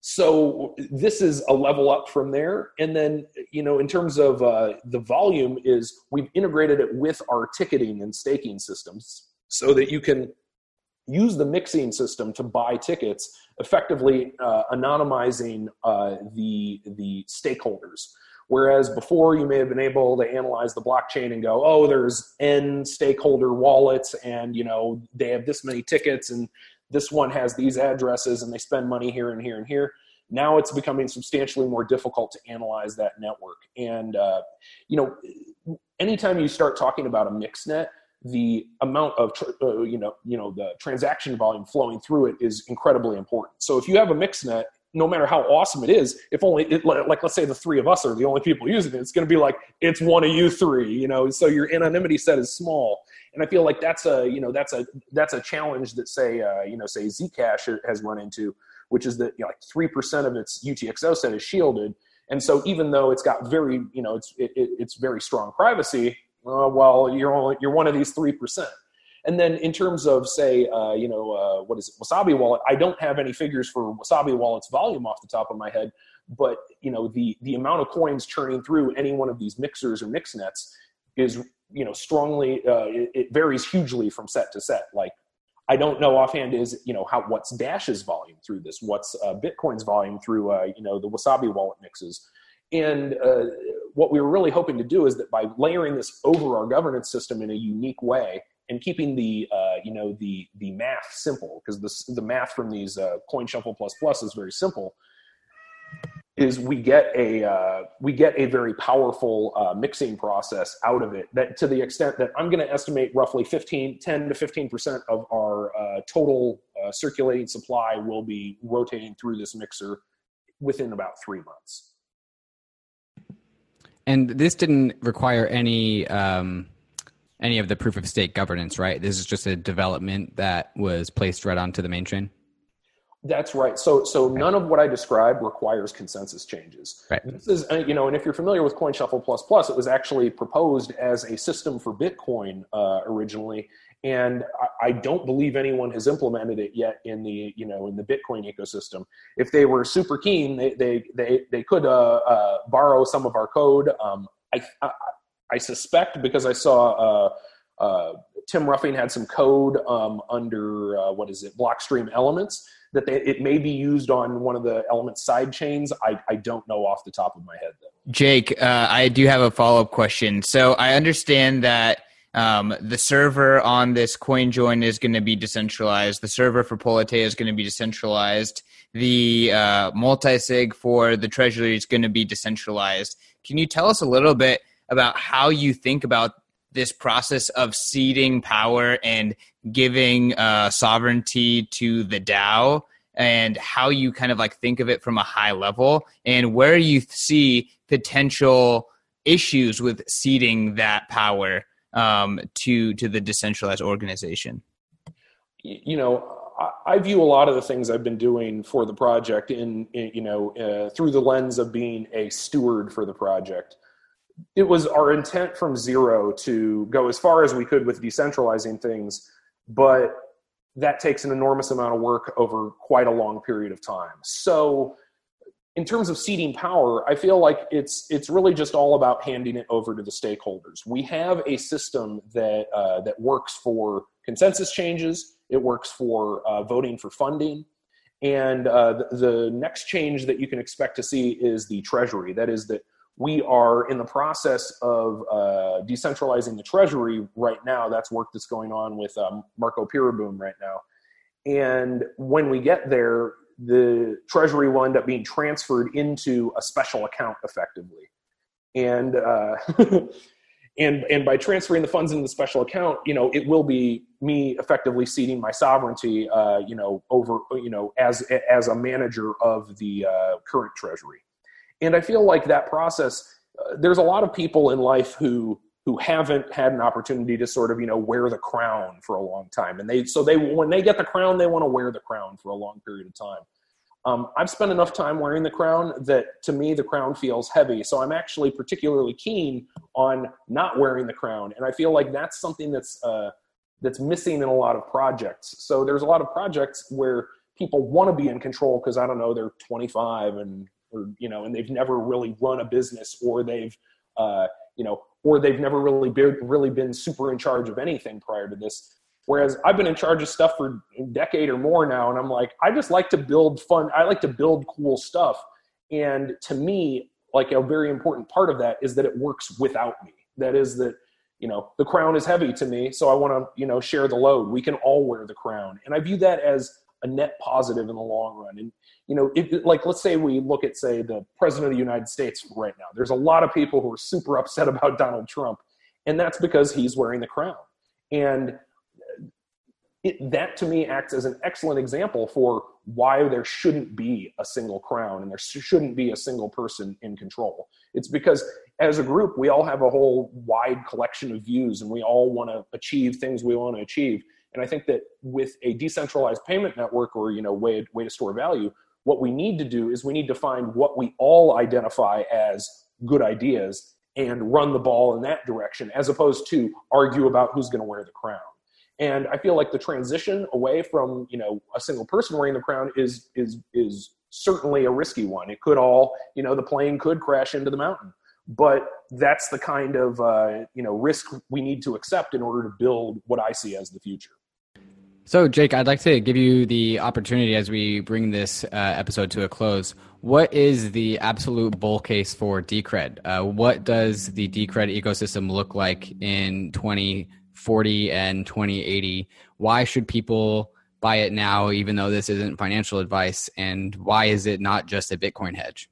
So this is a level up from there. And then you know in terms of uh, the volume is we've integrated it with our ticketing and staking systems so that you can use the mixing system to buy tickets, effectively uh, anonymizing uh, the the stakeholders. Whereas before, you may have been able to analyze the blockchain and go, "Oh, there's n stakeholder wallets, and you know they have this many tickets, and this one has these addresses, and they spend money here and here and here." Now it's becoming substantially more difficult to analyze that network, and uh, you know, anytime you start talking about a mix net, the amount of uh, you know you know the transaction volume flowing through it is incredibly important. So if you have a mix net, no matter how awesome it is, if only it, like let's say the three of us are the only people using it, it's going to be like it's one of you three, you know. So your anonymity set is small, and I feel like that's a you know that's a that's a challenge that say uh, you know say Zcash has run into, which is that you know, like three percent of its UTXO set is shielded, and so even though it's got very you know it's it, it's very strong privacy, uh, well, you're only, you're one of these three percent. And then in terms of say, uh, you know, uh, what is it, Wasabi Wallet? I don't have any figures for Wasabi Wallet's volume off the top of my head, but you know, the the amount of coins churning through any one of these mixers or mix nets is you know strongly uh, it, it, varies hugely from set to set. Like I don't know offhand is you know how what's Dash's volume through this, what's uh, Bitcoin's volume through uh, you know the Wasabi Wallet mixes. And uh, what we were really hoping to do is that by layering this over our governance system in a unique way and keeping the uh, you know the the math simple because the the math from these uh, coin shuffle plus plus is very simple is we get a uh, we get a very powerful uh, mixing process out of it that to the extent that I'm going to estimate roughly 15 10 to 15 percent of our uh, total uh, circulating supply will be rotating through this mixer within about three months. And this didn't require any um, any of the proof of stake governance, right? This is just a development that was placed right onto the main chain. That's right. So, so okay. none of what I described requires consensus changes. Right. This is, uh, you know, and if you're familiar with CoinShuffle Plus Plus, it was actually proposed as a system for Bitcoin uh, originally, and I, I, don't believe anyone has implemented it yet in the you know in the Bitcoin ecosystem. If they were super keen, they they they, they could uh, uh, borrow some of our code. Um, I, I, I suspect because I saw. Uh, uh Tim Ruffing had some code um, under uh, what is it, Blockstream Elements that they, it may be used on one of the Element side chains. I, I don't know off the top of my head though. Jake, uh, I do have a follow up question. So I understand that um, the server on this CoinJoin is going to be decentralized. The server for Politeia is going to be decentralized. The uh, multi-sig for the treasury is going to be decentralized. Can you tell us a little bit about how you think about this process of ceding power and giving uh, sovereignty to the DAO and how you kind of like think of it from a high level and where you see potential issues with ceding that power um, to to the decentralized organization? You know, I view a lot of the things I've been doing for the project in, in you know uh, through the lens of being a steward for the project. It was our intent from zero to go as far as we could with decentralizing things, but that takes an enormous amount of work over quite a long period of time. So in terms of ceding power, I feel like it's it's really just all about handing it over to the stakeholders. We have a system that uh, that works for consensus changes. It works for uh, voting for funding, and uh, the, the next change that you can expect to see is the treasury. That is that we are in the process of uh, decentralizing the treasury right now. That's work that's going on with um, Marco Peereboom right now. And when we get there, the treasury will end up being transferred into a special account effectively. and uh, and and by transferring the funds into the special account, you know, it will be me effectively ceding my sovereignty, uh, you know, over you know as as a manager of the uh, current treasury, and I feel like that process. Uh, there's a lot of people in life who who haven't had an opportunity to sort of you know wear the crown for a long time. And they so they when they get the crown they want to wear the crown for a long period of time. Um, i've spent enough time wearing the crown that to me the crown feels heavy. So i'm actually particularly keen on not wearing the crown. And i feel like that's something that's uh, that's missing in a lot of projects. So there's a lot of projects where people want to be in control because i don't know they're 25 and or you know and they've never really run a business or they've uh, you know or they've never really been, really been super in charge of anything prior to this. Whereas I've been in charge of stuff for a decade or more now, and I'm like, I just like to build fun. I like to build cool stuff, and to me, like a very important part of that is that it works without me. That is that you know the crown is heavy to me, so I want to you know share the load. We can all wear the crown, and I view that as a net positive in the long run. And you know, like let's say we look at say the president of the United States right now. There's a lot of people who are super upset about Donald Trump, and that's because he's wearing the crown. And it, that to me acts as an excellent example for why there shouldn't be a single crown and there shouldn't be a single person in control. It's because as a group, we all have a whole wide collection of views and we all want to achieve things we want to achieve. And I think that with a decentralized payment network or you know way way to store value, what we need to do is we need to find what we all identify as good ideas and run the ball in that direction, as opposed to argue about who's going to wear the crown. And I feel like the transition away from you know a single person wearing the crown is is is certainly a risky one. It could all you know the plane could crash into the mountain, but that's the kind of uh, you know risk we need to accept in order to build what I see as the future. So, Jake, I'd like to give you the opportunity as we bring this uh, episode to a close. What is the absolute bull case for Decred? Uh, what does the Decred ecosystem look like in 2040 and 2080? Why should people buy it now, even though this isn't financial advice? And why is it not just a Bitcoin hedge?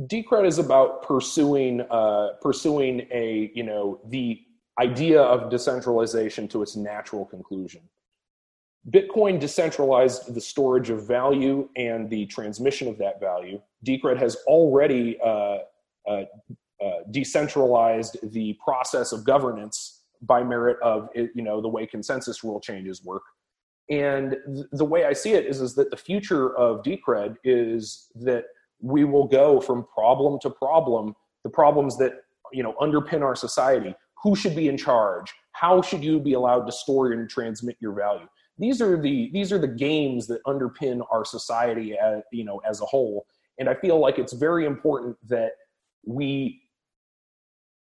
Decred is about pursuing uh, pursuing a you know the idea of decentralization to its natural conclusion. Bitcoin decentralized the storage of value and the transmission of that value. Decred has already uh, uh, uh, decentralized the process of governance by merit of you know the way consensus rule changes work. And th- the way I see it is, is that the future of Decred is that we will go from problem to problem, the problems that you know underpin our society who should be in charge how should you be allowed to store and transmit your value? These are the these are the games that underpin our society as, you know as a whole. And i feel like it's very important that we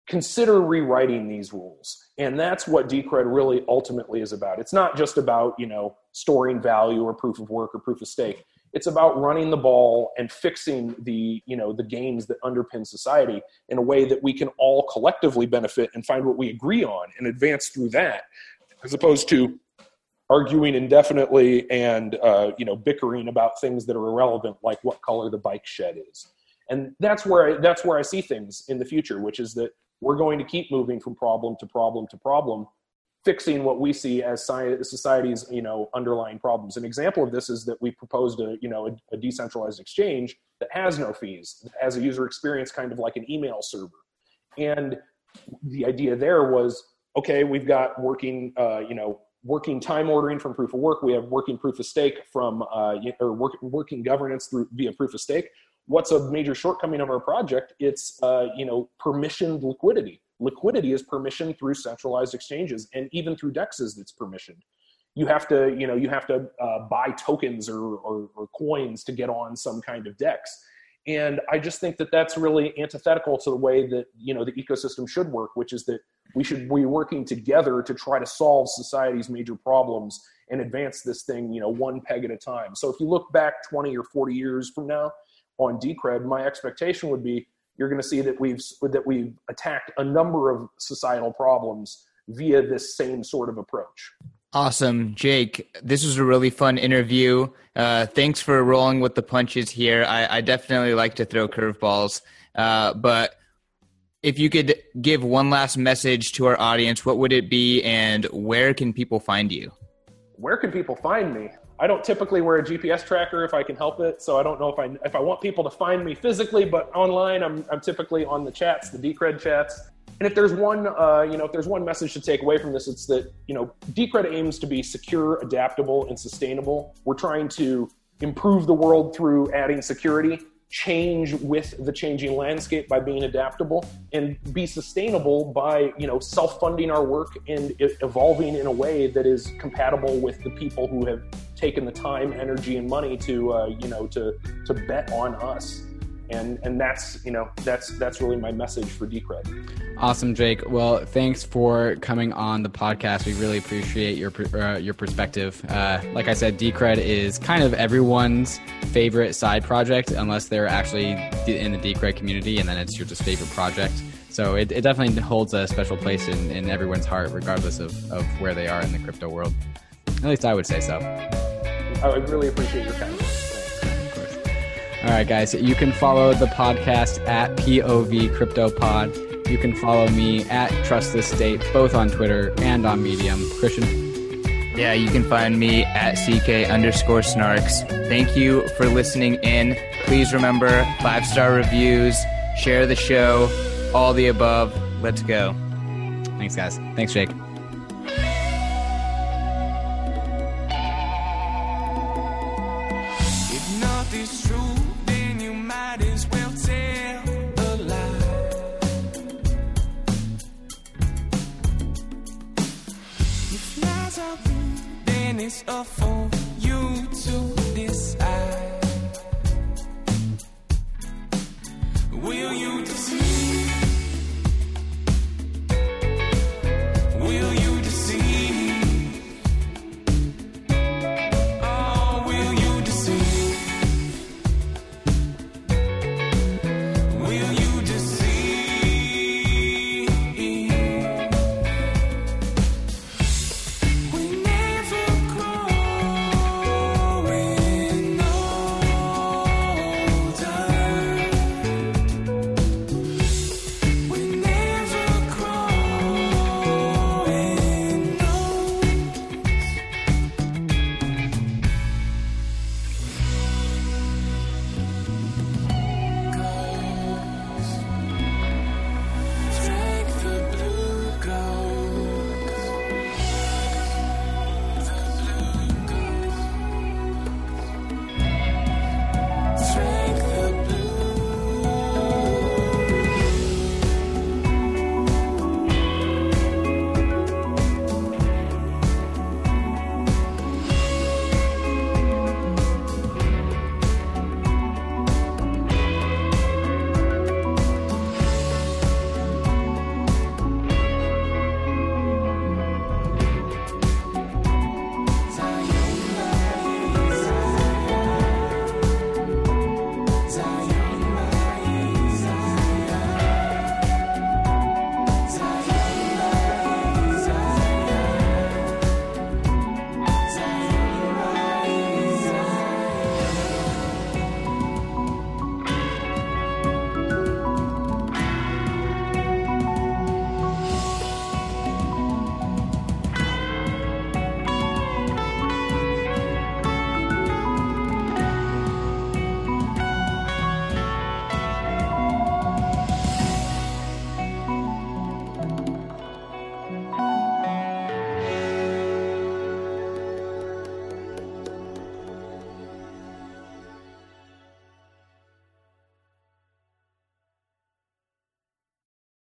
consider rewriting these rules. And that's what decred really ultimately is about. It's not just about you know storing value or proof of work or proof of stake it's about running the ball and fixing the you know the games that underpin society in a way that we can all collectively benefit and find what we agree on and advance through that as opposed to arguing indefinitely and uh, you know bickering about things that are irrelevant like what color the bike shed is. And that's where I, that's where i see things in the future which is that we're going to keep moving from problem to problem to problem fixing what we see as society's you know underlying problems. An example of this is that we proposed a you know a, a, decentralized exchange that has no fees, has a user experience kind of like an email server, and the idea there was okay, we've got working uh, you know working time ordering from proof of work, we have working proof of stake from uh, or work, working governance through via proof of stake. What's a major shortcoming of our project? It's uh, you know permissioned liquidity liquidity is permissioned through centralized exchanges and even through dexes that's permissioned you have to you know you have to uh, buy tokens or, or, or, coins to get on some kind of dex. And i just think that that's really antithetical to the way that you know the ecosystem should work which is that we should be working together to try to solve society's major problems and advance this thing you know one peg at a time. So if you look back 20 or 40 years from now on decred my expectation would be you're going to see that we've that we've attacked a number of societal problems via this same sort of approach. Awesome, Jake. This was a really fun interview. Uh, thanks for rolling with the punches here. I, I definitely like to throw curveballs, uh, but if you could give one last message to our audience, what would it be, and where can people find you? Where can people find me? I don't typically wear a GPS tracker if I can help it, so I don't know if I if I want people to find me physically, but online I'm I'm typically on the chats, the Decred chats. And if there's one, uh, you know, if there's one message to take away from this, it's that you know, Decred aims to be secure, adaptable, and sustainable. We're trying to improve the world through adding security, change with the changing landscape by being adaptable, and be sustainable by you know self-funding our work and evolving in a way that is compatible with the people who have taken the time, energy, and money to uh, you know to to bet on us and and that's you know that's that's really my message for Decred. Awesome, Jake. Well, thanks for coming on the podcast. We really appreciate your uh, your perspective. Uh, like I said, Decred is kind of everyone's favorite side project, unless they're actually in the Decred community, and then it's your just favorite project. So it, it definitely holds a special place in, in everyone's heart, regardless of, of where they are in the crypto world. At least I would say so. I really appreciate your kindness. All right, guys. You can follow the podcast at POV CryptoPod. You can follow me at Trust This State, both on Twitter and on Medium. Christian? Yeah, you can find me at CK underscore snarks. Thank you for listening in. Please remember five star reviews, share the show, all the above. Let's go. Thanks, guys. Thanks, Jake.